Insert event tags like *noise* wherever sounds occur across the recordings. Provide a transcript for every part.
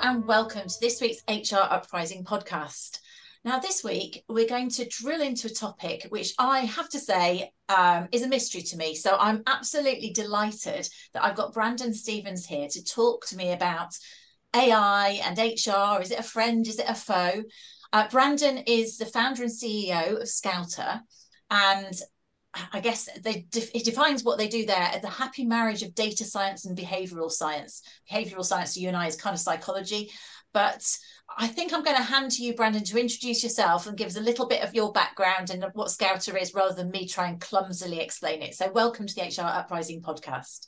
And welcome to this week's HR Uprising podcast. Now, this week, we're going to drill into a topic which I have to say um, is a mystery to me. So I'm absolutely delighted that I've got Brandon Stevens here to talk to me about AI and HR. Is it a friend? Is it a foe? Uh, Brandon is the founder and CEO of Scouter. And I guess they it defines what they do there as the happy marriage of data science and behavioral science. Behavioral science to you and I is kind of psychology, but I think I'm going to hand to you, Brandon, to introduce yourself and give us a little bit of your background and what Scouter is, rather than me try and clumsily explain it. So, welcome to the HR Uprising podcast.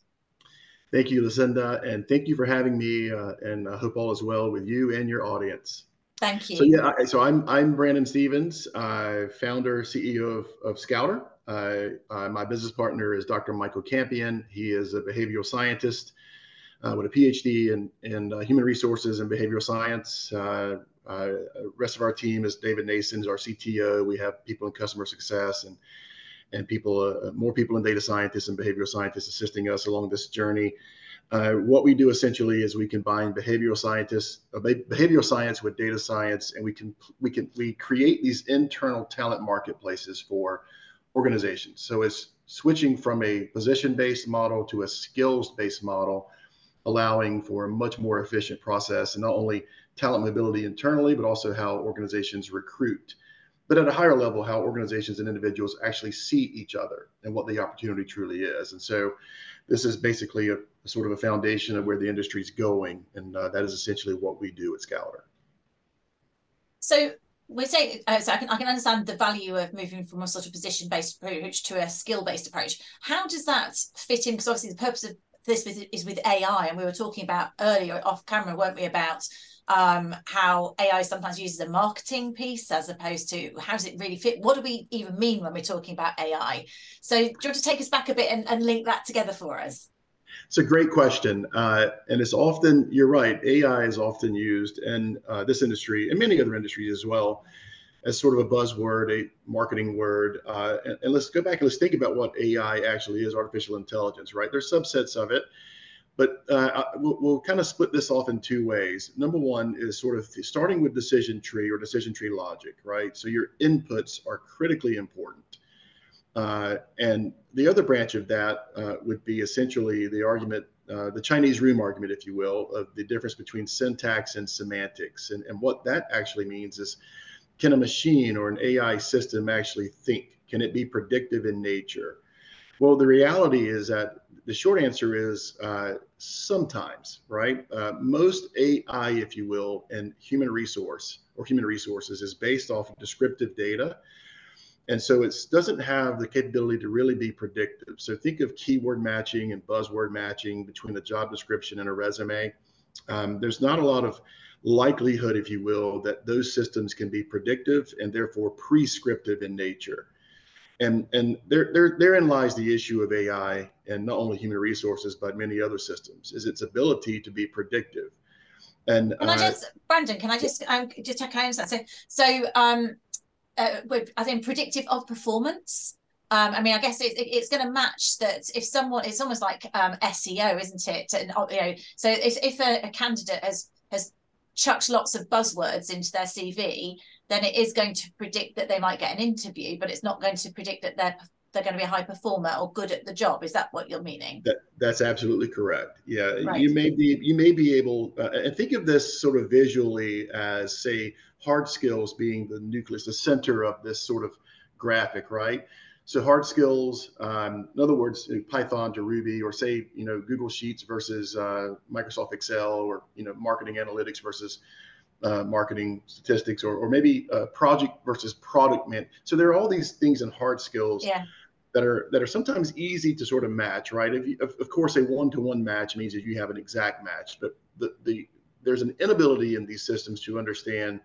Thank you, Lucinda, and thank you for having me. Uh, and I hope all is well with you and your audience. Thank you. So yeah, so I'm I'm Brandon Stevens, uh, founder CEO of, of Scouter. Uh, uh, my business partner is Dr. Michael Campion. He is a behavioral scientist uh, with a PhD in, in uh, human resources and behavioral science. Uh, uh, rest of our team is David Nason, is our CTO. We have people in customer success and and people, more people in data scientists and behavioral scientists assisting us along this journey. what we do essentially is we combine behavioral scientists, behavioral science with data science, and we can we can we create these internal talent marketplaces for organizations. So it's switching from a position-based model to a skills-based model, allowing for a much more efficient process and not only talent mobility internally, but also how organizations recruit. But at a higher level, how organizations and individuals actually see each other and what the opportunity truly is. And so this is basically a, a sort of a foundation of where the industry is going. And uh, that is essentially what we do at Scouter. So we say uh, so I can, I can understand the value of moving from a sort of position based approach to a skill based approach. How does that fit in? Because obviously the purpose of this is with ai and we were talking about earlier off camera weren't we about um, how ai sometimes uses a marketing piece as opposed to how does it really fit? What do we even mean when we're talking about ai so do you want to take us back a bit and, and link that together for us it's a great question. Uh, and it's often, you're right, AI is often used in uh, this industry and many other industries as well as sort of a buzzword, a marketing word. Uh, and, and, let's go back and let's think about what AI actually is artificial intelligence, right? There's subsets of it. But uh, we'll, we'll kind of split this off in two ways. Number one is sort of starting with decision tree or decision tree logic, right? So your inputs are critically important. Uh, and the other branch of that uh, would be essentially the argument, uh, the Chinese room argument, if you will, of the difference between syntax and semantics. And, and what that actually means is can a machine or an AI system actually think? Can it be predictive in nature? Well, the reality is that the short answer is uh, sometimes, right? Uh, most AI, if you will, and human resource or human resources is based off of descriptive data and so it doesn't have the capability to really be predictive. So think of keyword matching and buzzword matching between a job description and a resume. Um, there's not a lot of likelihood, if you will, that those systems can be predictive and therefore prescriptive in nature. And and there, there therein lies the issue of AI and not only human resources but many other systems is its ability to be predictive. And can uh, I just, Brandon? Can I just um, just check out that? So so um, uh, with, as in predictive of performance. Um, I mean, I guess it, it, it's going to match that if someone, it's almost like um, SEO, isn't it? And uh, you know, so if, if a, a candidate has has chucked lots of buzzwords into their CV, then it is going to predict that they might get an interview, but it's not going to predict that their they're going to be a high performer or good at the job. Is that what you're meaning? That, that's absolutely correct. Yeah, right. you may be you may be able uh, and think of this sort of visually as say hard skills being the nucleus, the center of this sort of graphic, right? So hard skills, um, in other words, Python to Ruby, or say you know Google Sheets versus uh, Microsoft Excel, or you know marketing analytics versus uh, marketing statistics, or, or maybe uh, project versus product man. So there are all these things in hard skills yeah. that are that are sometimes easy to sort of match, right? If you, of, of course, a one-to-one match means that you have an exact match, but the, the there's an inability in these systems to understand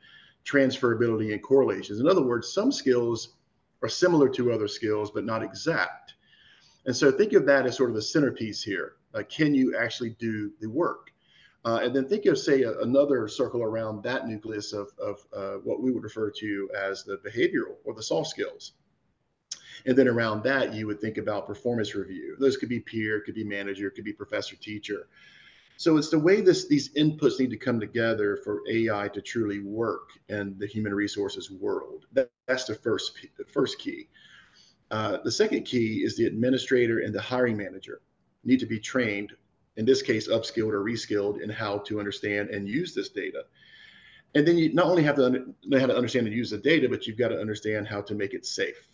transferability and correlations. In other words, some skills are similar to other skills, but not exact. And so think of that as sort of the centerpiece here. Uh, can you actually do the work? Uh, and then think of, say, a, another circle around that nucleus of, of uh, what we would refer to as the behavioral or the soft skills. And then around that, you would think about performance review. Those could be peer, could be manager, could be professor, teacher. So it's the way this these inputs need to come together for AI to truly work in the human resources world. That, that's the first the first key. Uh, the second key is the administrator and the hiring manager need to be trained, in this case, upskilled or reskilled in how to understand and use this data. And then you not only have to know how to understand and use the data, but you've got to understand how to make it safe,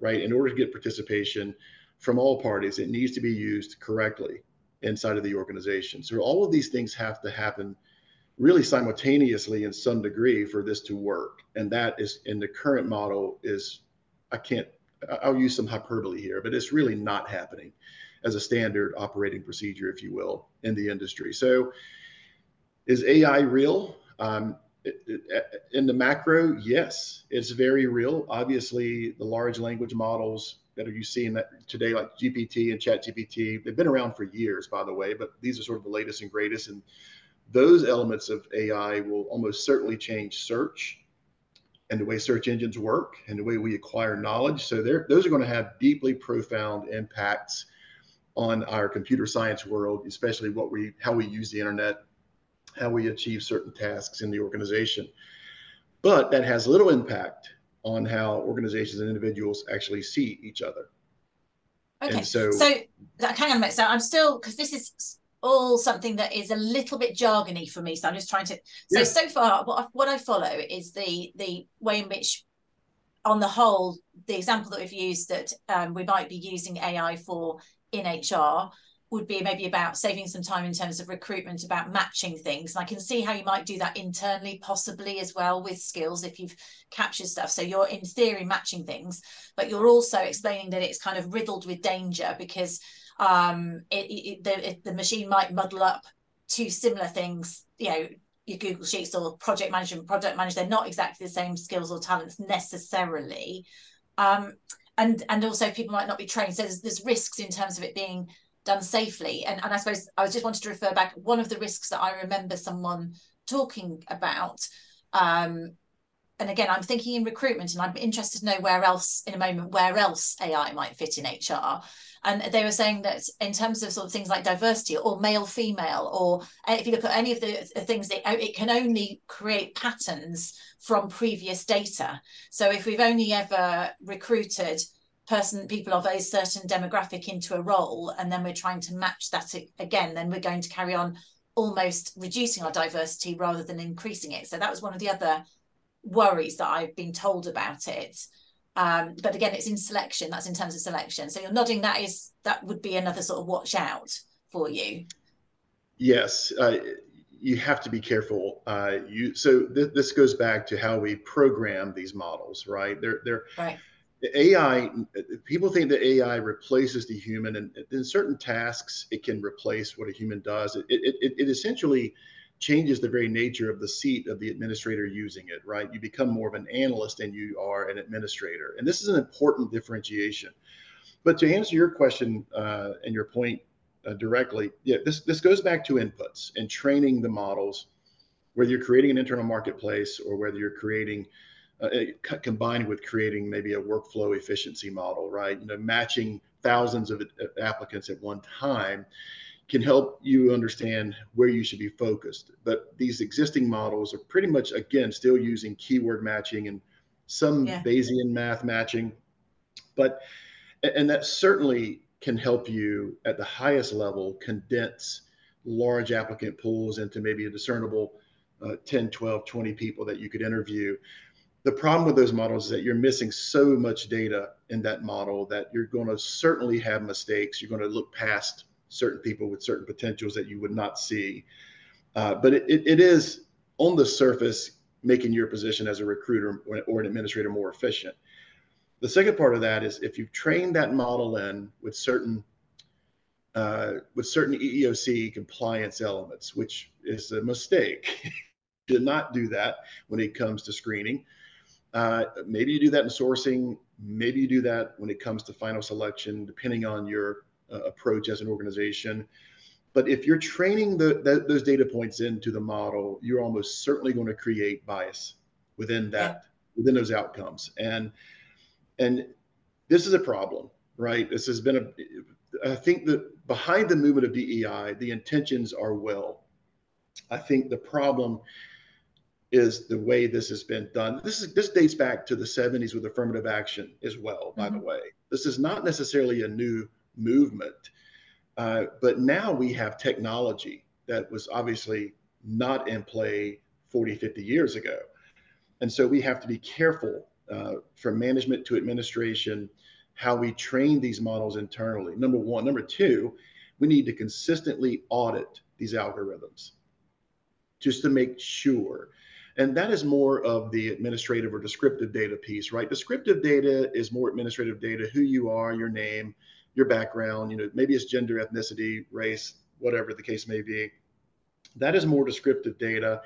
right? In order to get participation from all parties, it needs to be used correctly inside of the organization. So all of these things have to happen really simultaneously in some degree for this to work. And that is in the current model is I can't I'll use some hyperbole here, but it's really not happening as a standard operating procedure, if you will, in the industry. So is AI real? Um, in the macro, yes, it's very real. Obviously, the large language models that are you seeing that today, like GPT and Chat GPT, they've been around for years, by the way, but these are sort of the latest and greatest. And those elements of AI will almost certainly change search and the way search engines work and the way we acquire knowledge. So those are going to have deeply profound impacts on our computer science world, especially what we how we use the internet, how we achieve certain tasks in the organization. But that has little impact on how organizations and individuals actually see each other. Okay. And so, so hang on a minute. So I'm still because this is all something that is a little bit jargony for me. So I'm just trying to. So yeah. so far, what I, what I follow is the the way in which, on the whole, the example that we've used that um, we might be using AI for in HR would be maybe about saving some time in terms of recruitment, about matching things. And I can see how you might do that internally, possibly as well with skills if you've captured stuff. So you're in theory matching things, but you're also explaining that it's kind of riddled with danger because um, it, it, the, it, the machine might muddle up two similar things, you know, your Google Sheets or project management, product manager, they're not exactly the same skills or talents necessarily. Um, and, and also people might not be trained. So there's, there's risks in terms of it being done safely. And, and I suppose I was just wanted to refer back one of the risks that I remember someone talking about. Um, and again, I'm thinking in recruitment, and I'm interested to know where else in a moment where else AI might fit in HR. And they were saying that in terms of sort of things like diversity or male female, or if you look at any of the things that it can only create patterns from previous data. So if we've only ever recruited person people of a certain demographic into a role and then we're trying to match that again then we're going to carry on almost reducing our diversity rather than increasing it. So that was one of the other worries that i've been told about it. Um, but again it's in selection that's in terms of selection. So you're nodding that is that would be another sort of watch out for you. Yes uh, you have to be careful. Uh, you so th- this goes back to how we program these models right? They're they're right AI, people think that AI replaces the human, and in certain tasks, it can replace what a human does. It, it, it, essentially changes the very nature of the seat of the administrator using it, right? You become more of an analyst than you are an administrator. And this is an important differentiation. But to answer your question uh, and your point uh, directly, yeah, this, this goes back to inputs and training the models, whether you're creating an internal marketplace or whether you're creating uh, combined with creating maybe a workflow efficiency model, right? You know, matching thousands of applicants at one time can help you understand where you should be focused. But these existing models are pretty much, again, still using keyword matching and some yeah. Bayesian math matching. But and that certainly can help you at the highest level condense large applicant pools into maybe a discernible uh, 10 12 20 people that you could interview the problem with those models is that you're missing so much data in that model that you're going to certainly have mistakes you're going to look past certain people with certain potentials that you would not see uh, but it, it, is on the surface making your position as a recruiter or an administrator more efficient the second part of that is if you've trained that model in with certain uh, with certain EEOC compliance elements, which is a mistake. *laughs* Did not do that when it comes to screening. Uh, maybe you do that in sourcing. Maybe you do that when it comes to final selection, depending on your uh, approach as an organization. But if you're training the, the, those data points into the model, you're almost certainly going to create bias within that, within those outcomes. And and this is a problem, right? This has been a, I think that behind the movement of DEI, the intentions are well. I think the problem is the way this has been done. This is this dates back to the 70s with affirmative action as well, by mm-hmm. the way. This is not necessarily a new movement, uh, but now we have technology that was obviously not in play 40, 50 years ago. And so we have to be careful uh, from management to administration, how we train these models internally. Number one. Number two, we need to consistently audit these algorithms just to make sure. And that is more of the administrative or descriptive data piece, right? Descriptive data is more administrative data, who you are, your name, your background, you know, maybe it's gender, ethnicity, race, whatever the case may be. That is more descriptive data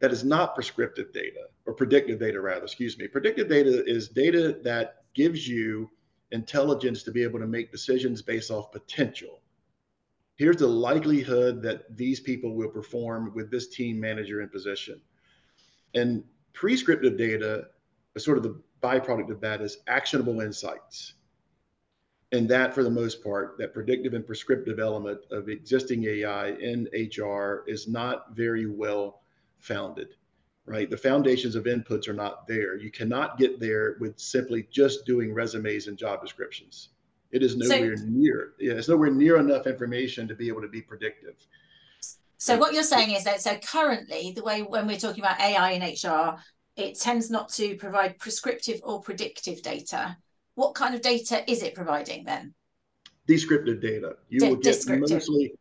that is not prescriptive data or predictive data, rather, excuse me. Predictive data is data that gives you intelligence to be able to make decisions based off potential. Here's the likelihood that these people will perform with this team manager in position. And prescriptive data, sort of the byproduct of that is actionable insights. And that, for the most part, that predictive and prescriptive element of existing AI in HR is not very well founded, right? The foundations of inputs are not there. You cannot get there with simply just doing resumes and job descriptions. It is nowhere so, near. Yeah, it's nowhere near enough information to be able to be predictive. So what you're saying is that so currently the way when we're talking about AI in HR, it tends not to provide prescriptive or predictive data. What kind of data is it providing then? Descriptive data. You will get mostly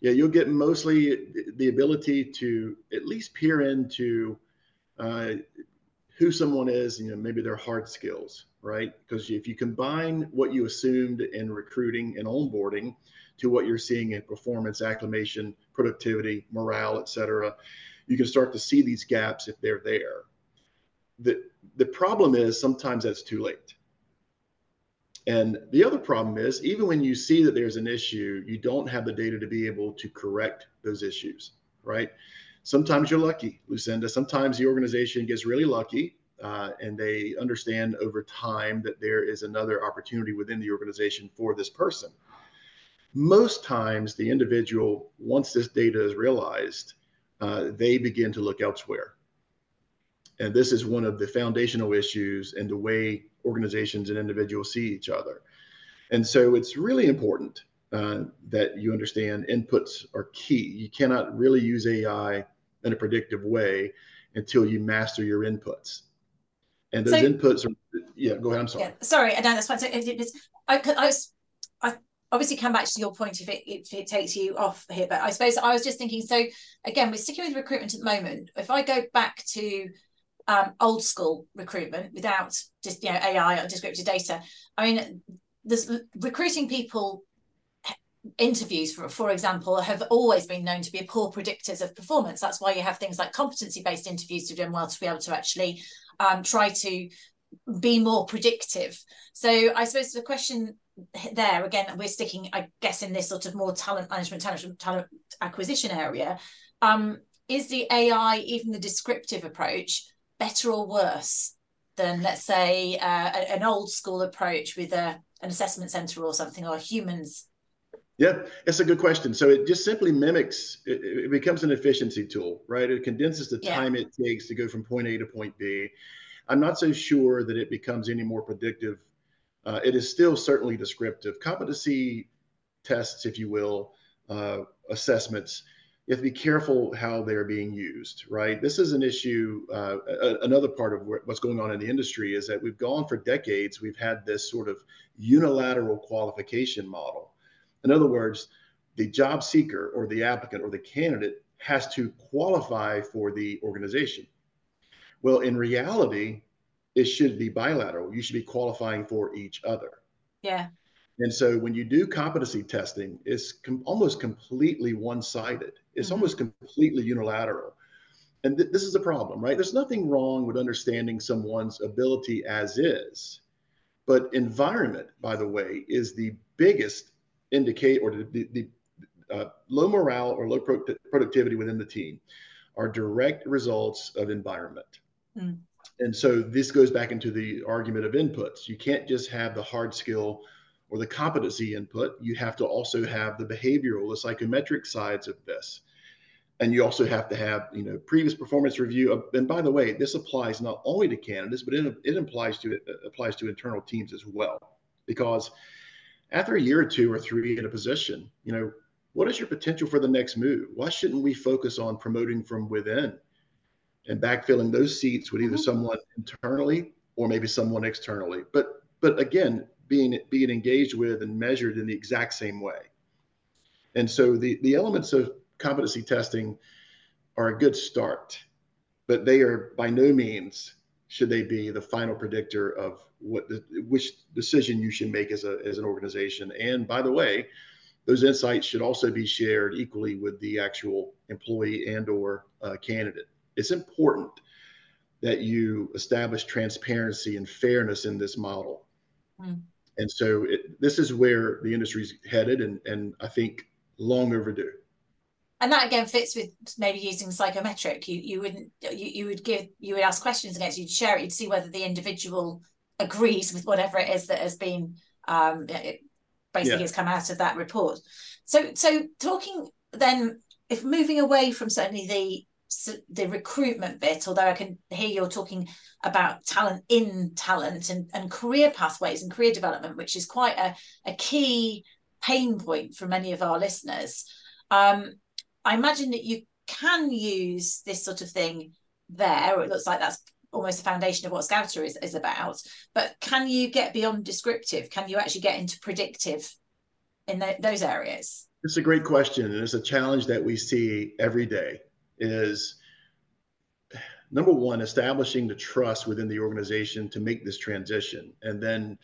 yeah, you'll get mostly the ability to at least peer into uh, who someone is, you know, maybe their hard skills, right? Because if you combine what you assumed in recruiting and onboarding to what you're seeing in performance, acclimation, productivity, morale, et cetera, you can start to see these gaps if they're there. The, the problem is sometimes that's too late and the other problem is, even when you see that there's an issue, you don't have the data to be able to correct those issues, right? Sometimes you're lucky, Lucinda. Sometimes the organization gets really lucky uh, and they understand over time that there is another opportunity within the organization for this person. Most times, the individual, once this data is realized, uh, they begin to look elsewhere. And this is one of the foundational issues in the way organizations and individuals see each other. And so it's really important uh, that you understand inputs are key. You cannot really use AI in a predictive way until you master your inputs. And those so, inputs are, yeah, go ahead. I'm sorry. Yeah, sorry, no, that's fine. So it, it, I, I, was, I obviously come back to your point if it, if it takes you off here, but I suppose I was just thinking, so again, we're sticking with recruitment at the moment. If I go back to um, old school recruitment without just you know AI or descriptive data. I mean, there's recruiting people interviews for for example have always been known to be poor predictors of performance that's why you have things like competency based interviews to do well to be able to actually um, try to be more predictive. So i suppose the question there again we're sticking i guess in this sort of more talent management talent, talent acquisition area. Um, is the ai even the descriptive approach better or worse than let's say uh, an old school approach with a, an assessment center or something or humans yeah it's a good question so it just simply mimics it, it becomes an efficiency tool right it condenses the yeah. time it takes to go from point a to point b i'm not so sure that it becomes any more predictive uh, it is still certainly descriptive. Competency tests, if you will, uh, assessments, you have to be careful how they're being used, right? This is an issue. Uh, another part of what's going on in the industry is that we've gone for decades, we've had this sort of unilateral qualification model. In other words, the job seeker or the applicant or the candidate has to qualify for the organization. Well, in reality, it should be bilateral. You should be qualifying for each other. Yeah. And so when you do competency testing, it's com- almost completely one sided, it's mm-hmm. almost completely unilateral. And th- this is a problem, right? There's nothing wrong with understanding someone's ability as is. But environment, by the way, is the biggest indicate or the, the, uh, low morale or low pro- productivity within the team are direct results of environment. Mm. And so this goes back into the argument of inputs. You can't just have the hard skill or the competency input. You have to also have the behavioral, the psychometric sides of this. And you also have to have, you know, previous performance review. And by the way, this applies not only to candidates, but it, it applies to it applies to internal teams as well. Because after a year or two or three in a position, you know, what is your potential for the next move? Why shouldn't we focus on promoting from within? and backfilling those seats with either mm-hmm. someone internally or maybe someone externally. But but again, being being engaged with and measured in the exact same way. And so the the elements of competency testing are a good start, but they are by no means should they be the final predictor of what the, which decision you should make as a as an organization. And by the way, those insights should also be shared equally with the actual employee and or uh, candidate it's important that you establish transparency and fairness in this model. Mm. And so it, this is where the industry's headed, and, and I think long overdue. And that again fits with maybe using psychometric. You you wouldn't you, you would give you would ask questions against you'd share it, you'd see whether the individual agrees with whatever it is that has been um, basically yeah. has come out of that report. So so talking then if moving away from certainly the the recruitment bit, although I can hear you're talking about talent in talent and, and career pathways and career development, which is quite a, a key pain point for many of our listeners. Um, I imagine that you can use this sort of thing there, it looks like that's almost the foundation of what Scouter is, is about. But can you get beyond descriptive? Can you actually get into predictive in the, those areas? It's a great question, and it's a challenge that we see every day is number one, establishing the trust within the organization to make this transition, and then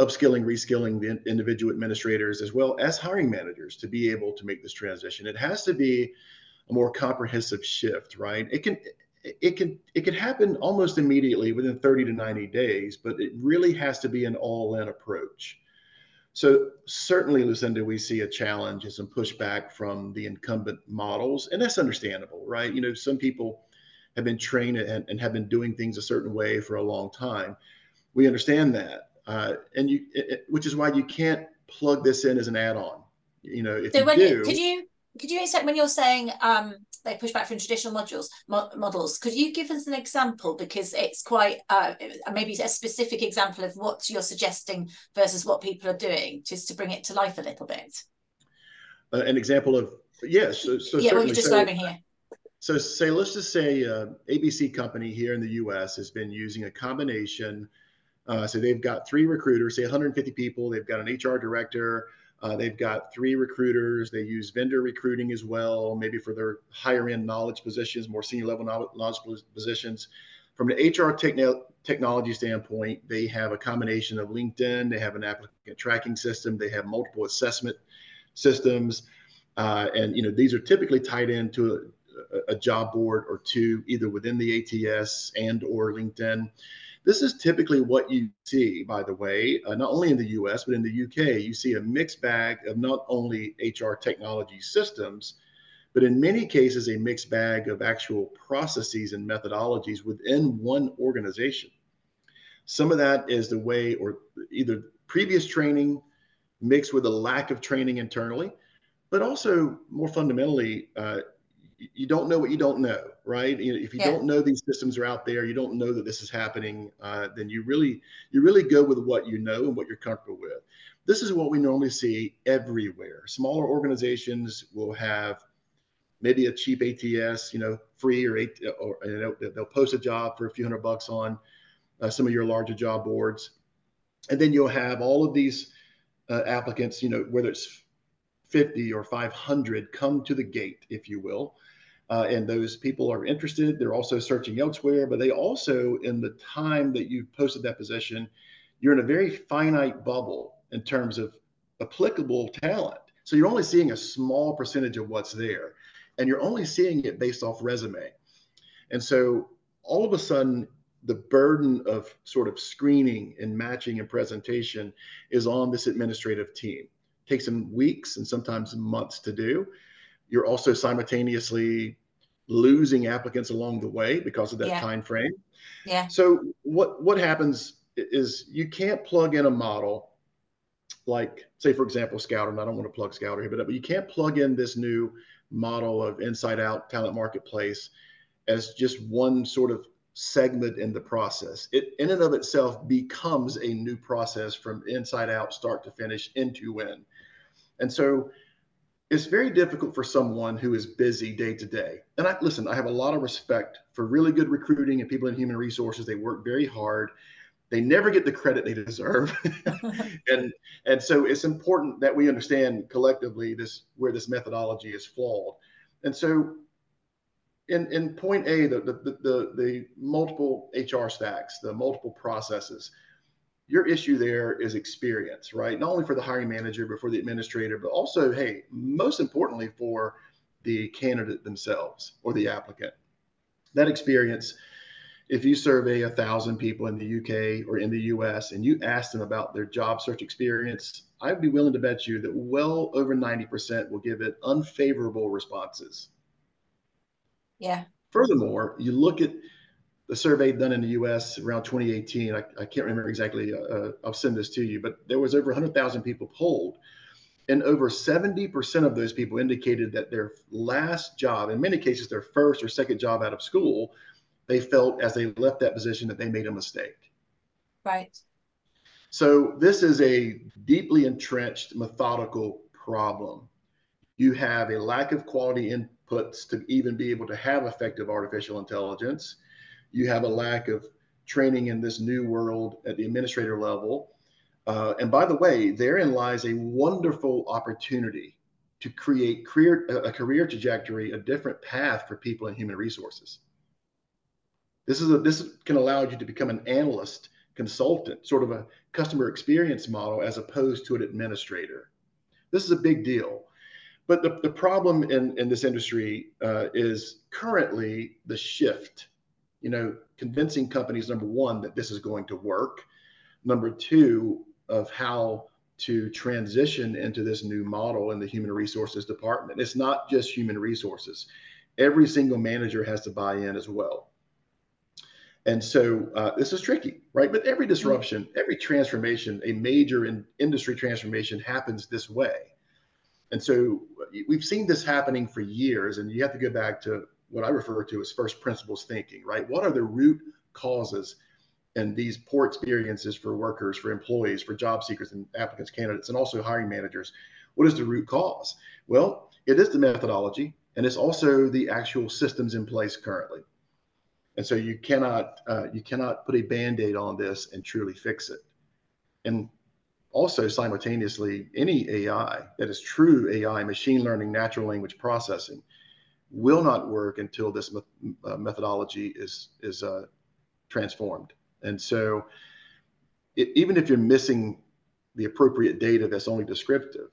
upskilling, reskilling the individual administrators as well as hiring managers to be able to make this transition. It has to be a more comprehensive shift, right? It can it can it can happen almost immediately within 30 to 90 days, but it really has to be an all-in approach. So certainly, Lucinda, we see a challenge and some pushback from the incumbent models, and that's understandable, right? You know, some people have been trained and, and have been doing things a certain way for a long time. We understand that, uh, and you, it, which is why you can't plug this in as an add-on. You know, if so you do, you, could you could you when you're saying um, they push back from traditional modules mo- models could you give us an example? Because it's quite uh, maybe a specific example of what you're suggesting versus what people are doing just to bring it to life a little bit. Uh, an example of yes so, so yeah what you're describing so, here. So say let's just say uh, abc company here in the us has been using a combination uh, so they've got three recruiters say 150 people they've got an hr director uh, they've got three recruiters. They use vendor recruiting as well, maybe for their higher end knowledge positions, more senior level knowledge positions. From an HR techn- technology standpoint, they have a combination of LinkedIn, they have an applicant tracking system, they have multiple assessment systems. Uh, and you know these are typically tied into a, a job board or two, either within the ATS and or LinkedIn. This is typically what you see, by the way, uh, not only in the US, but in the UK. You see a mixed bag of not only HR technology systems, but in many cases, a mixed bag of actual processes and methodologies within one organization. Some of that is the way, or either previous training mixed with a lack of training internally, but also more fundamentally, uh, you don't know what you don't know, right? You know, if you yeah. don't know these systems are out there, you don't know that this is happening, uh, then you really you really go with what you know and what you're comfortable with. This is what we normally see everywhere. Smaller organizations will have maybe a cheap ATS, you know, free or, eight, or you know, they'll post a job for a few hundred bucks on uh, some of your larger job boards, and then you'll have all of these uh, applicants, you know, whether it's 50 or 500 come to the gate, if you will. Uh, and those people are interested. They're also searching elsewhere, but they also, in the time that you've posted that position, you're in a very finite bubble in terms of applicable talent. So you're only seeing a small percentage of what's there, and you're only seeing it based off resume. And so all of a sudden, the burden of sort of screening and matching and presentation is on this administrative team takes them weeks and sometimes months to do. You're also simultaneously losing applicants along the way because of that yeah. time frame. Yeah. So what what happens is you can't plug in a model like say for example Scouter, and I don't want to plug Scouter here, but, but you can't plug in this new model of inside out talent marketplace as just one sort of segment in the process. It in and of itself becomes a new process from inside out, start to finish, end to end. And so it's very difficult for someone who is busy day to day. And I listen, I have a lot of respect for really good recruiting and people in human resources. They work very hard. They never get the credit they deserve. *laughs* and and so it's important that we understand collectively this where this methodology is flawed. And so in, in point A, the, the, the, the multiple HR stacks, the multiple processes, your issue there is experience, right? Not only for the hiring manager, but for the administrator, but also, hey, most importantly for the candidate themselves or the applicant. That experience, if you survey a thousand people in the UK or in the US and you ask them about their job search experience, I'd be willing to bet you that well over 90% will give it unfavorable responses. Yeah. Furthermore, you look at the survey done in the U.S. around 2018. I, I can't remember exactly. Uh, uh, I'll send this to you, but there was over 100,000 people polled, and over 70% of those people indicated that their last job, in many cases their first or second job out of school, they felt as they left that position that they made a mistake. Right. So this is a deeply entrenched methodical problem. You have a lack of quality inputs to even be able to have effective artificial intelligence you have a lack of training in this new world at the administrator level. Uh, and by the way, therein lies a wonderful opportunity to create career, a career trajectory, a different path for people in human resources. This is a, this can allow you to become an analyst, consultant, sort of a customer experience model as opposed to an administrator. This is a big deal. But the, the problem in, in this industry uh, is currently the shift you know, convincing companies, number one, that this is going to work. Number two, of how to transition into this new model in the human resources department. It's not just human resources. Every single manager has to buy in as well. And so uh, this is tricky, right? But every disruption, every transformation, a major in industry transformation happens this way. And so we've seen this happening for years. And you have to go back to what I refer to as first principles thinking, right? What are the root causes and these poor experiences for workers, for employees, for job seekers and applicants, candidates, and also hiring managers? What is the root cause? Well, it is the methodology and it's also the actual systems in place currently. And so you cannot uh, you cannot put a band-aid on this and truly fix it. And also simultaneously, any AI that is true AI, machine learning, natural language processing, will not work until this uh, methodology is is uh, transformed. And so, it, even if you're missing the appropriate data that's only descriptive,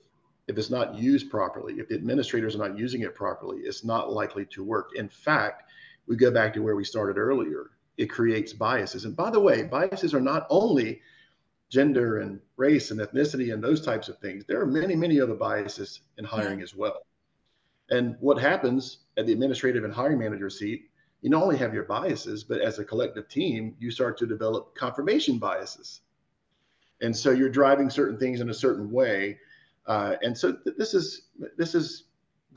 if it's not used properly, if the administrators are not using it properly, it's not likely to work. In fact, we go back to where we started earlier. It creates biases. And by the way, biases are not only gender and race and ethnicity and those types of things. There are many, many other biases in hiring yeah. as well. And what happens at the administrative and hiring manager seat, you not only have your biases, but as a collective team, you start to develop confirmation biases. And so you're driving certain things in a certain way. Uh, and so th- this is this is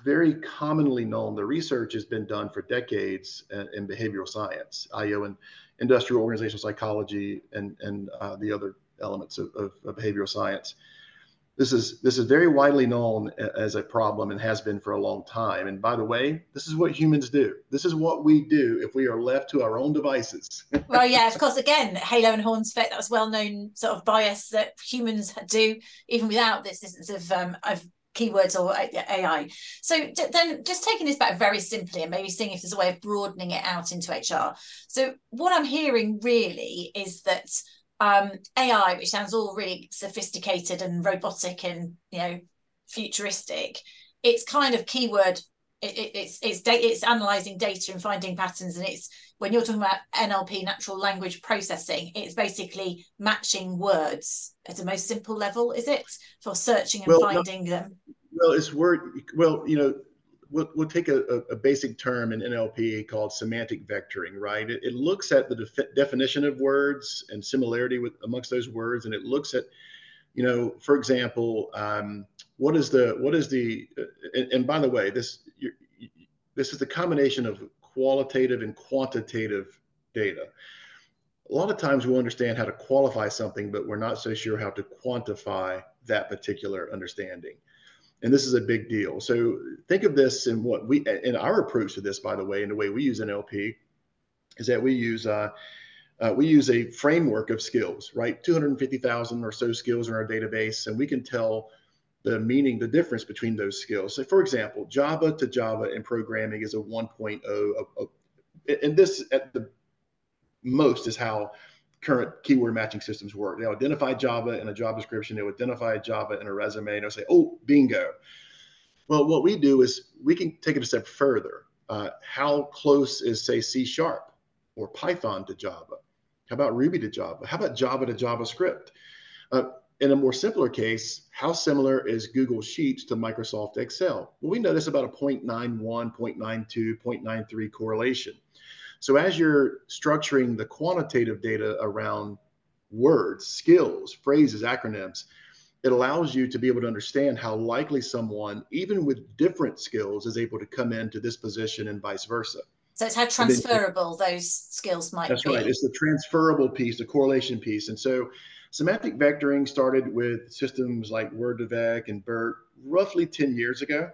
very commonly known. The research has been done for decades in, in behavioral science, IO, and industrial organizational psychology, and and uh, the other elements of, of, of, behavioral science. This is this is very widely known as a problem and has been for a long time. And by the way, this is what humans do. This is what we do if we are left to our own devices. *laughs* well, yeah, of course. Again, Halo and Horns effect. That was well known sort of bias that humans do even without this instance of um, of keywords or AI. So then just taking this back very simply and maybe seeing if there's a way of broadening it out into HR. So what I'm hearing really is that um, AI, which sounds all really sophisticated and robotic and you know futuristic, it's kind of keyword. It, it, it's it's data, it's analyzing data and finding patterns, and it's when you're talking about NLP, natural language processing, it's basically matching words at the most simple level, is it, for searching and well, finding no, them? Well, it's word. Well, you know, we'll, we'll take a, a, basic term in NLP called semantic vectoring, right? It, it looks at the def- definition of words and similarity with amongst those words, and it looks at, you know, for example, um, what is the what is the uh, and, and, by the way, this this is the combination of qualitative and quantitative data. A lot of times we understand how to qualify something, but we're not so sure how to quantify that particular understanding and this is a big deal. So think of this in what we in our approach to this, by the way, and the way we use NLP is that we use uh, uh, we use a framework of skills, right? 250,000 or so skills in our database, and we can tell the meaning, the difference between those skills. So, for example, Java to Java in programming is a 1.0, of, of, and this at the most is how current keyword matching systems work. They'll identify Java in a job description, they'll identify Java in a resume, and they'll say, oh, bingo. Well, what we do is we can take it a step further. Uh, how close is, say, C sharp or Python to Java? How about Ruby to Java? How about Java to JavaScript? Uh, in a more simpler case, how similar is Google Sheets to Microsoft Excel? Well, we notice about a 0.91, 0.92, 0.93 correlation. So as you're structuring the quantitative data around words, skills, phrases, acronyms, it allows you to be able to understand how likely someone, even with different skills, is able to come into this position and vice versa. So it's how transferable then, those skills might that's be. That's right. It's the transferable piece, the correlation piece. And so semantic vectoring started with systems like Word2Vec and BERT roughly 10 years ago.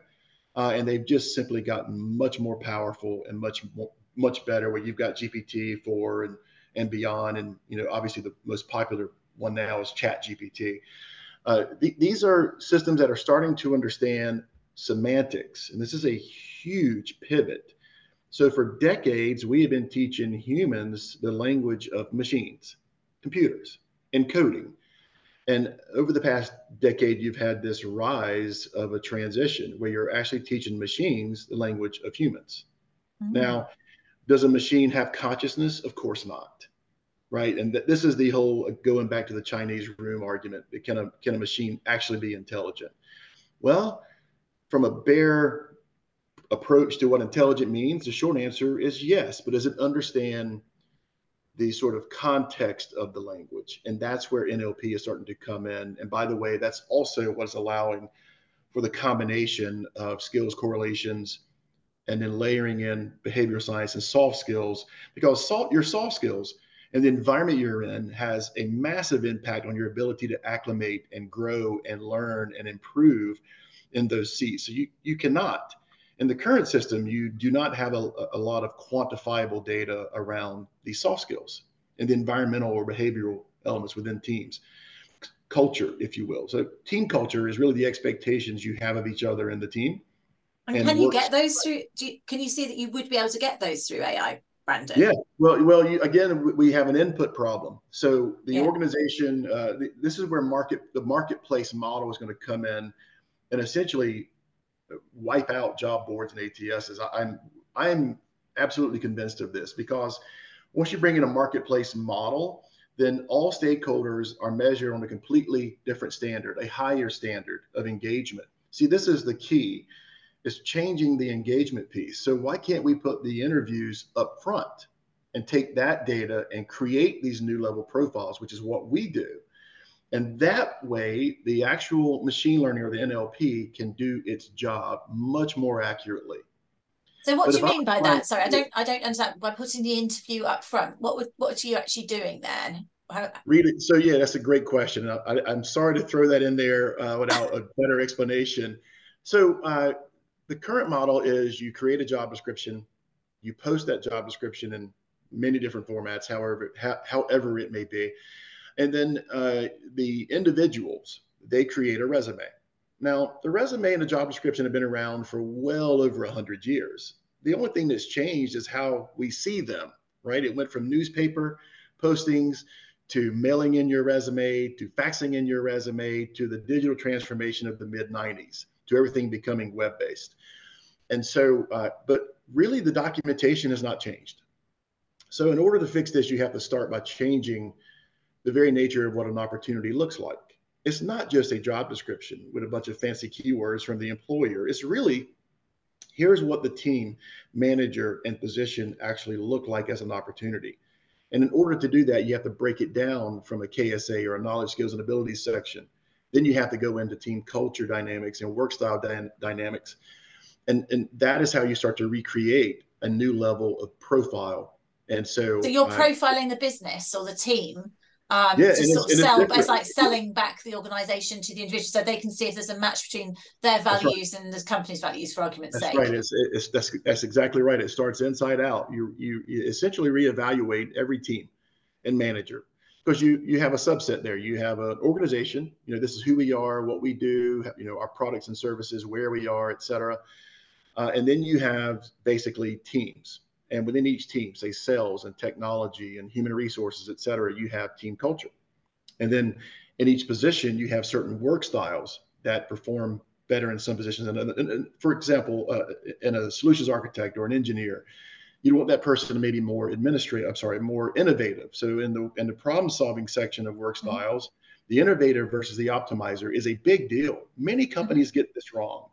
Uh, and they've just simply gotten much more powerful and much more, much better where you've got GPT four and and beyond, and you know obviously the most popular one now is Chat GPT. Uh, th- these are systems that are starting to understand semantics, and this is a huge pivot. So for decades, we have been teaching humans the language of machines, computers, and coding. And over the past decade, you've had this rise of a transition where you're actually teaching machines the language of humans. Mm-hmm. Now, does a machine have consciousness? Of course not. Right. And th- this is the whole uh, going back to the Chinese room argument. Can a, can a machine actually be intelligent? Well, from a bare approach to what intelligent means, the short answer is yes. But does it understand the sort of context of the language? And that's where NLP is starting to come in. And by the way, that's also what's allowing for the combination of skills correlations and then layering in behavioral science and soft skills because soft, your soft skills and the environment you're in has a massive impact on your ability to acclimate and grow and learn and improve in those seats. So you, you cannot, in the current system, you do not have a, a lot of quantifiable data around these soft skills and the environmental or behavioral elements within teams culture, if you will. So team culture is really the expectations you have of each other in the team and, and can you get those through? You, can you see that you would be able to get those through AI, Brandon? Yeah. Well, well, you, again, we have an input problem. So the yeah. organization, uh, the, this is where market the marketplace model is going to come in, and essentially wipe out job boards and ATSs. I, I'm I'm absolutely convinced of this because once you bring in a marketplace model, then all stakeholders are measured on a completely different standard, a higher standard of engagement. See, this is the key is changing the engagement piece. So why can't we put the interviews up front and take that data and create these new level profiles, which is what we do. And that way, the actual machine learning or the NLP can do its job much more accurately. So what but do you mean by that? Sorry, I don't I don't understand. By putting the interview up front, what would what are you actually doing then? How... Really? So yeah, that's a great question. I, am sorry to throw that in there uh, without a better explanation. So uh, the current model is you create a job description, you post that job description in many different formats, however however it may be, and then uh, the individuals they create a resume. Now, the resume and the job description have been around for well over 100 years. The only thing that's changed is how we see them, right? It went from newspaper postings to mailing in your resume to faxing in your resume to the digital transformation of the mid 90s to everything becoming web based. And so, uh, but really the documentation has not changed. So, in order to fix this, you have to start by changing the very nature of what an opportunity looks like it's not just a job description with a bunch of fancy keywords from the employer. It's really here's what the team, manager, and position actually look like as an opportunity. And in order to do that, you have to break it down from a KSA or a knowledge, skills, and abilities section. Then you have to go into team culture dynamics and work style dy- dynamics. And, and that is how you start to recreate a new level of profile. And so, so you're uh, profiling the business or the team um, yeah, to sort of sell, it's like selling back the organization to the individual so they can see if there's a match between their values right. and the company's values, for argument's that's sake. Right. It's, it's, that's, that's exactly right. It starts inside out. You, you, you essentially reevaluate every team and manager because you, you have a subset there. You have an organization, you know, this is who we are, what we do, you know, our products and services, where we are, et cetera. Uh, and then you have basically teams and within each team, say sales and technology and human resources, et cetera, you have team culture. And then in each position, you have certain work styles that perform better in some positions. And, and, and for example, uh, in a solutions architect or an engineer, you want that person to maybe more administrative, I'm sorry, more innovative. So in the in the problem solving section of work mm-hmm. styles, mm-hmm. the innovator versus the optimizer is a big deal. Many companies get this wrong.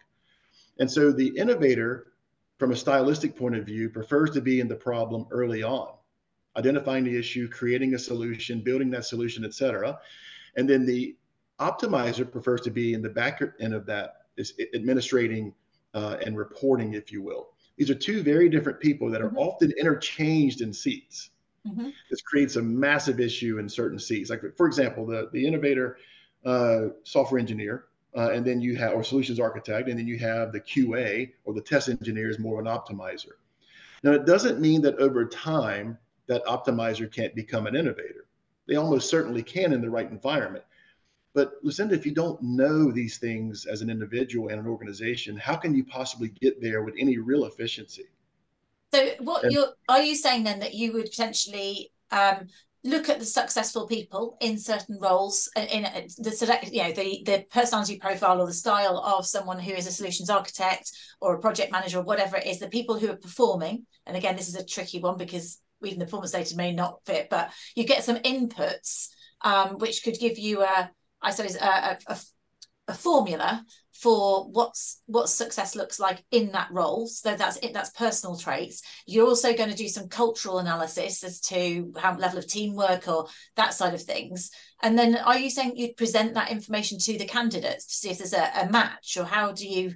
And so the innovator from a stylistic point of view, prefers to be in the problem early on, identifying the issue, creating a solution, building that solution, et cetera. And then the optimizer prefers to be in the back end of that, is administrating uh, and reporting, if you will. These are two very different people that are mm-hmm. often interchanged in seats. Mm-hmm. This creates a massive issue in certain seats. Like, for example, the, the innovator uh, software engineer uh, and then you have or solutions architect, and then you have the QA or the test engineer is more of an optimizer. Now, it doesn't mean that over time that optimizer can't become an innovator. They almost certainly can in the right environment. But Lucinda, if you don't know these things as an individual and an organization, how can you possibly get there with any real efficiency? So, what and, you're are you saying then that you would potentially um, look at the successful people in certain roles in the select you know the the personality profile or the style of someone who is a solutions architect or a project manager or whatever it is the people who are performing and again this is a tricky one because even the performance data may not fit but you get some inputs um, which could give you a i suppose a, a, a formula for what's what success looks like in that role. So that's it that's personal traits. You're also going to do some cultural analysis as to how level of teamwork or that side of things. And then are you saying you'd present that information to the candidates to see if there's a, a match? Or how do you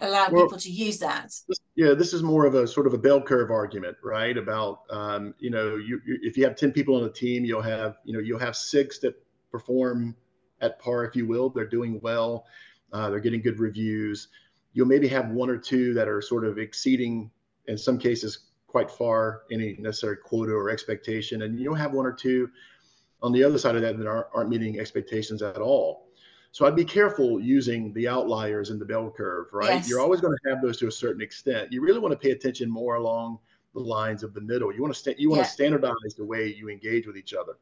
allow well, people to use that? yeah this is more of a sort of a bell curve argument right? About um, you know you, you, if you have 10 people on a team you'll have you know you'll have six that perform at par if you will they're doing well uh, they're getting good reviews. You'll maybe have one or two that are sort of exceeding, in some cases, quite far any necessary quota or expectation, and you'll have one or two on the other side of that that aren't, aren't meeting expectations at all. So I'd be careful using the outliers in the bell curve, right? Yes. You're always going to have those to a certain extent. You really want to pay attention more along the lines of the middle. You want to sta- you want yeah. to standardize the way you engage with each other,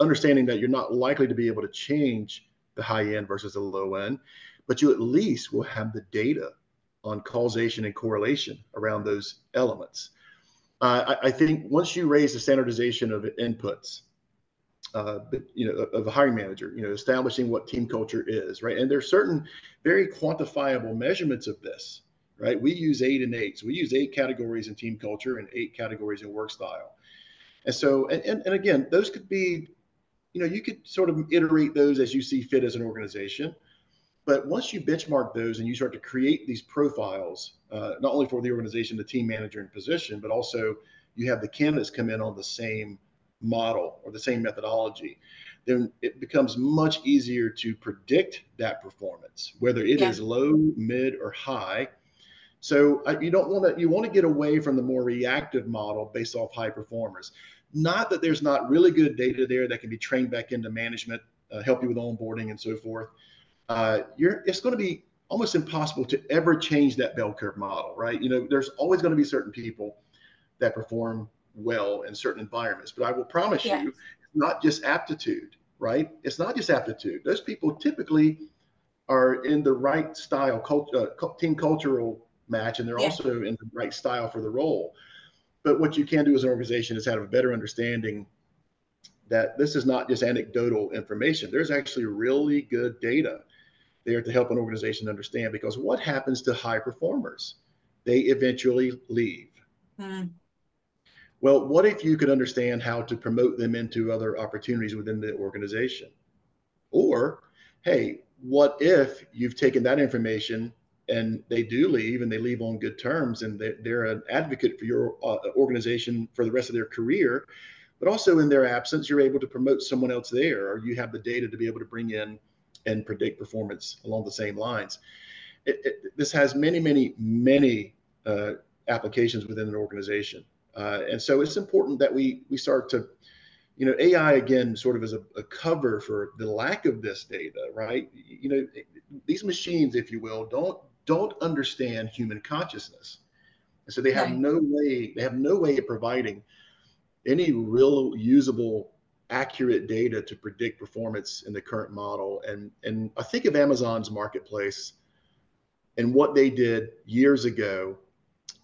understanding that you're not likely to be able to change the high end versus the low end but you at least will have the data on causation and correlation around those elements. Uh, I, I, think once you raise the standardization of inputs, uh, you know, of a hiring manager, you know, establishing what team culture is, right? And there's certain very quantifiable measurements of this, right? We use eight and eight. So we use eight categories in team culture and eight categories in work style. And so, and, and, and again, those could be you know, you could sort of iterate those as you see fit as an organization. But once you benchmark those and you start to create these profiles, uh, not only for the organization, the team manager and position, but also you have the candidates come in on the same model or the same methodology, then it becomes much easier to predict that performance, whether it yeah. is low, mid, or high. So uh, you don't want to you want to get away from the more reactive model based off high performers. Not that there's not really good data there that can be trained back into management, uh, help you with onboarding and so forth. Uh, you're it's going to be almost impossible to ever change that bell curve model, right? You know, there's always going to be certain people that perform well in certain environments. But I will promise yeah. you, not just aptitude, right? It's not just aptitude. Those people typically are in the right style, cult, uh, team cultural match, and they're also in the right style for the role. But what you can do as an organization is have a better understanding that this is not just anecdotal information. There's actually really good data there to help an organization understand because what happens to high performers? They eventually leave. Mm. Well, what if you could understand how to promote them into other opportunities within the organization? Or, hey, what if you've taken that information and they do leave and they leave on good terms and they're, an advocate for your uh, organization for the rest of their career, but also in their absence, you're able to promote someone else there, or you have the data to be able to bring in and predict performance along the same lines. It, it, this has many, many, many uh, applications within an organization. Uh, and so it's important that we we start to, you know, AI again sort of as a, a, cover for the lack of this data, right? You know, these machines, if you will, don't don't understand human consciousness, and so they have right. no way they have no way of providing any real usable accurate data to predict performance in the current model and and i think of amazon's marketplace and what they did years ago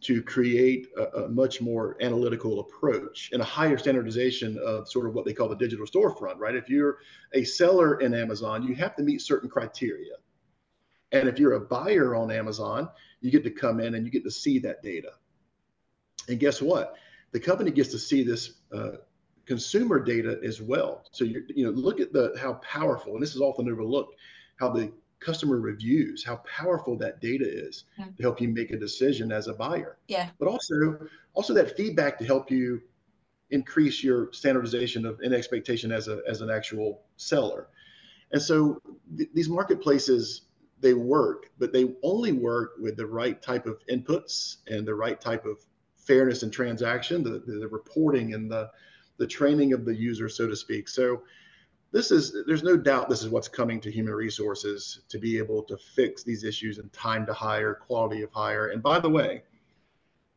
to create a, a, much more analytical approach and a higher standardization of sort of what they call the digital storefront, right? If you're a seller in Amazon, you have to meet certain criteria. And if you're a buyer on Amazon, you get to come in and you get to see that data. And guess what? The company gets to see this uh, consumer data as well. So you you know look at the how powerful, and this is often overlooked, how the customer reviews, how powerful that data is yeah. to help you make a decision as a buyer. Yeah. But also, also that feedback to help you increase your standardization of an expectation as a as an actual seller. And so th- these marketplaces they work, but they only work with the right type of inputs and the right type of fairness and transaction, the, the, reporting and the the training of the user, so to speak. So this is there's no doubt this is what's coming to human resources to be able to fix these issues and time to hire quality of hire and by the way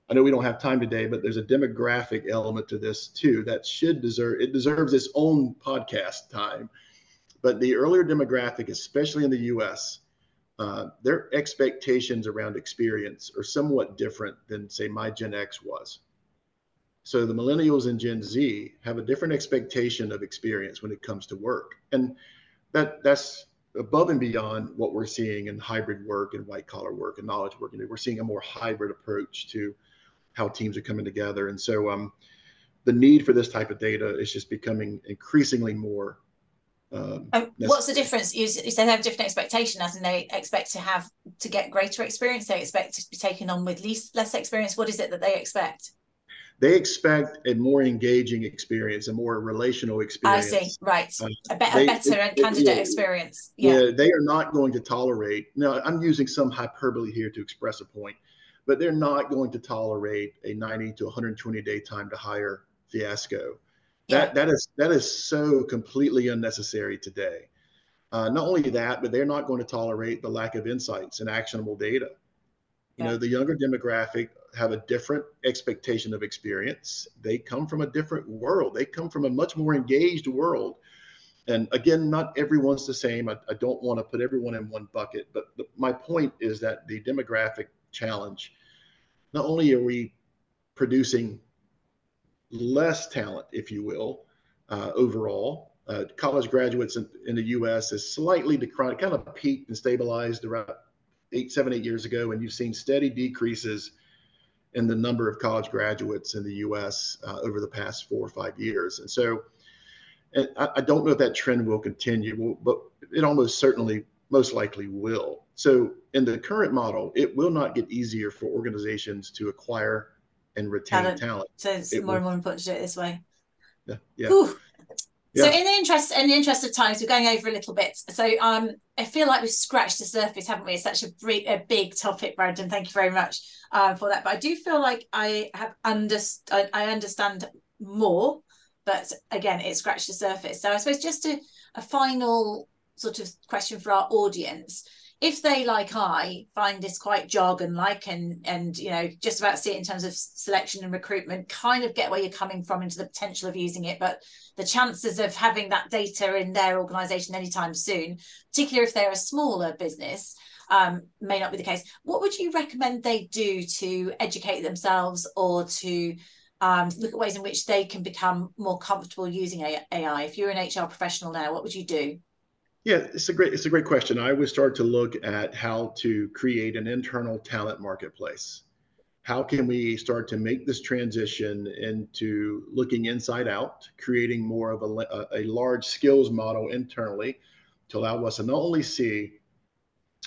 i know we don't have time today but there's a demographic element to this too that should deserve it deserves its own podcast time but the earlier demographic especially in the us uh, their expectations around experience are somewhat different than say my gen x was so the millennials and Gen Z have a different expectation of experience when it comes to work. And that that's above and beyond what we're seeing in hybrid work and white collar work and knowledge work. And we're seeing a more hybrid approach to how teams are coming together. And so um, the need for this type of data is just becoming increasingly more. Um, what's the difference? You, you say they have different expectation, as in they expect to have to get greater experience. They expect to be taken on with least less experience. What is it that they expect? they expect a more engaging experience, a more relational experience. I see. Right. Uh, a, be- they, a, better it, candidate it, experience. Yeah. yeah. They are not going to tolerate. Now, I'm using some hyperbole here to express a point, but they're not going to tolerate a 90 to 120 day time to hire fiasco. That that is that is so completely unnecessary today. Uh, not only that, but they're not going to tolerate the lack of insights and actionable data. You yeah. know, the younger demographic have a different expectation of experience. They come from a different world. They come from a much more engaged world. And again, not everyone's the same. I, I don't want to put everyone in one bucket, but the, my point is that the demographic challenge, not only are we producing less talent, if you will, uh, overall, uh, college graduates in, in, the U.S. is slightly declined, kind of peaked and stabilized around eight, seven, eight years ago, and you've seen steady decreases in the number of college graduates in the U.S. Uh, over the past four or five years. And so, And I, I don't know if that trend will continue, but it almost certainly, most likely will. So in the current model, it will not get easier for organizations to acquire and retain talent. talent. So it's it more will. and more important to do it this way. Yeah. yeah. Yeah. So in the interest in the interest of times, we're going over a little bit. So um, I feel like we've scratched the surface, haven't we? It's such a, big, a big topic, Brandon. Thank you very much uh, for that. But I do feel like I have underst- I, I understand more, but again, it scratched the surface. So I suppose just a, a final sort of question for our audience if they like I find this quite jargon like and and you know just about see it in terms of selection and recruitment, kind of get where you're coming from into the potential of using it, but the chances of having that data in their organization anytime soon, particularly if they're a smaller business, um, may not be the case. What would you recommend they do to educate themselves or to um, look at ways in which they can become more comfortable using AI? If you're an HR professional now, what would you do? Yeah, it's a great it's a great question. I would start to look at how to create an internal talent marketplace. How can we start to make this transition into looking inside out, creating more of a, a large skills model internally to allow us to not only see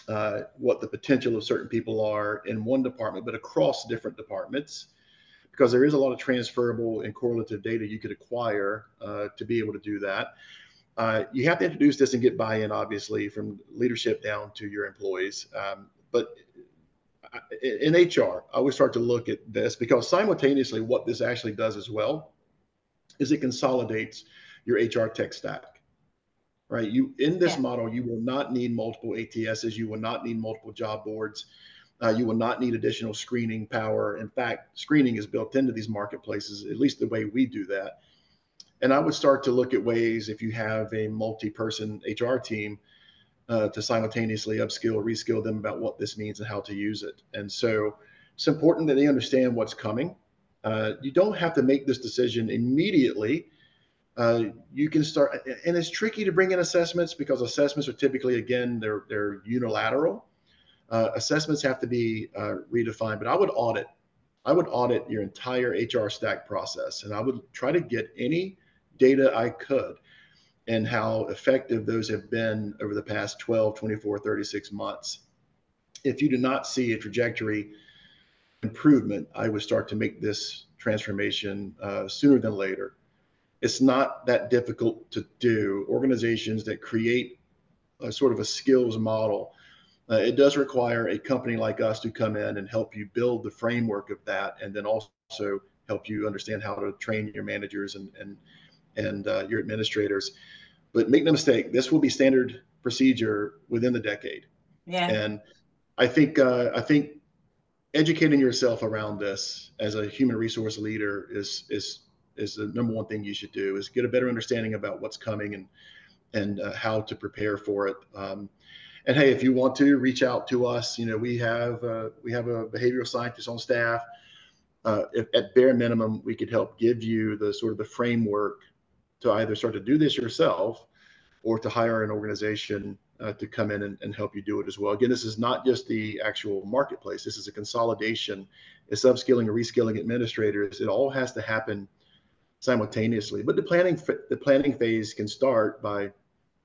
uh, what the potential of certain people are in one department, but across different departments, because there is a lot of transferable and correlative data you could acquire uh, to be able to do that. Uh, you have to introduce this and get buy-in, obviously, from leadership down to your employees. Um, but in HR, I always start to look at this because simultaneously, what this actually does as well is it consolidates your HR tech stack. Right? You in this yeah. model, you will not need multiple ATSs. You will not need multiple job boards. Uh, you will not need additional screening power. In fact, screening is built into these marketplaces, at least the way we do that and I would start to look at ways if you have a multi-person HR team uh, to simultaneously upskill, reskill them about what this means and how to use it. And so it's important that they understand what's coming. Uh, you don't have to make this decision immediately. Uh, you can start, and it's tricky to bring in assessments because assessments are typically, again, they're they're unilateral. Uh, assessments have to be uh, redefined, but I would audit. I would audit your entire HR stack process, and I would try to get any data I could and how effective those have been over the past 12, 24, 36 months. If you do not see a trajectory improvement, I would start to make this transformation uh, sooner than later. It's not that difficult to do. Organizations that create a sort of a skills model, uh, it does require a company like us to come in and help you build the framework of that, and then also help you understand how to train your managers and, and and uh, your administrators. But make no mistake, this will be standard procedure within the decade. Yeah. And I think uh, I think educating yourself around this as a human resource leader is is is the number one thing you should do is get a better understanding about what's coming and and uh, how to prepare for it. Um, and hey, if you want to reach out to us, you know we have uh, we have a behavioral scientist on staff. Uh, if, at bare minimum, we could help give you the sort of the framework to either start to do this yourself or to hire an organization uh, to come in and, and, help you do it as well. Again, this is not just the actual marketplace. This is a consolidation. It's upskilling and reskilling administrators. It all has to happen simultaneously. But the planning the planning phase can start by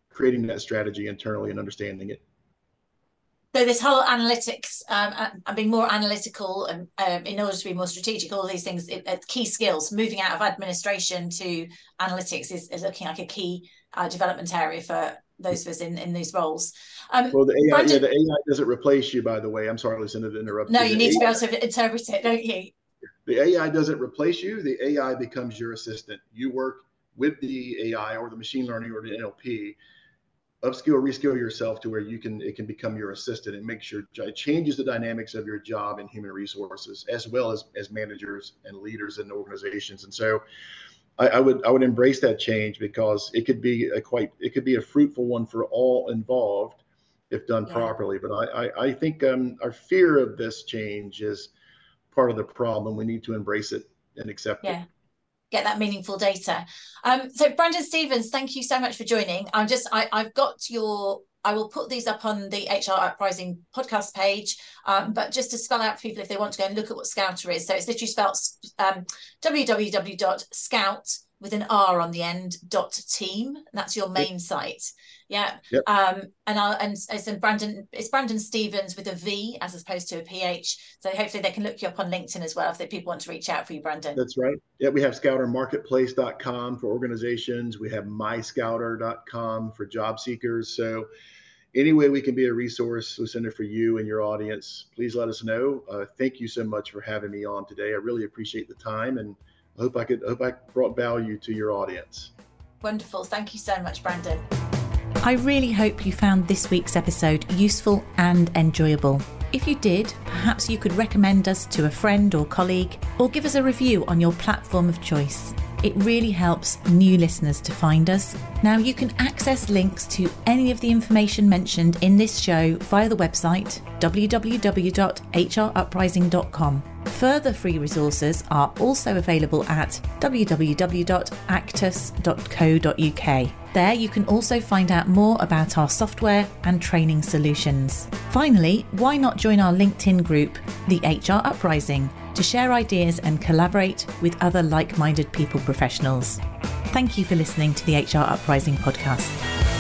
creating that strategy internally and understanding it so this whole analytics um, and being more analytical and um, in order to be more strategic all these things it, it, key skills moving out of administration to analytics is, is looking like a key uh, development area for those of us in, in these roles. Um, well the AI, yeah, the AI doesn't replace you by the way. I'm sorry Lucinda to interrupt no you, you need AI, to be able to interpret it don't you? The AI doesn't replace you. The AI becomes your assistant. You work with the AI or the machine learning or the NLP upskill reskill yourself to where you can it can become your assistant and make sure it changes the dynamics of your job in human resources as well as as managers and leaders in organizations and so I, I, would I would embrace that change because it could be a quite it could be a fruitful one for all involved if done yeah. properly. But I I, I think um, our fear of this change is part of the problem. We need to embrace it and accept yeah. it get that meaningful data. Um, so Brandon Stevens, thank you so much for joining. I'm just, I, I've got your, I will put these up on the HR Uprising podcast page, um, but just to spell out for people if they want to go and look at what Scouter is. So it's literally spelled um, www.scout with an R on the end dot team. That's your main yep. site. Yeah. Yep. Um, and I'll and it's Brandon it's Brandon Stevens with a V as opposed to a PH. So hopefully they can look you up on LinkedIn as well if people want to reach out for you, Brandon. That's right. Yeah, we have scoutermarketplace.com for organizations. We have myscouter.com for job seekers. So any way we can be a resource, Lucinda, for you and your audience, please let us know. Uh, thank you so much for having me on today. I really appreciate the time and I hope I could I hope I brought value to your audience. Wonderful. Thank you so much, Brandon. I really hope you found this week's episode useful and enjoyable. If you did, perhaps you could recommend us to a friend or colleague, or give us a review on your platform of choice. It really helps new listeners to find us. Now, you can access links to any of the information mentioned in this show via the website www.hruprising.com. Further free resources are also available at www.actus.co.uk. There you can also find out more about our software and training solutions. Finally, why not join our LinkedIn group, The HR Uprising, to share ideas and collaborate with other like minded people professionals? Thank you for listening to the HR Uprising podcast.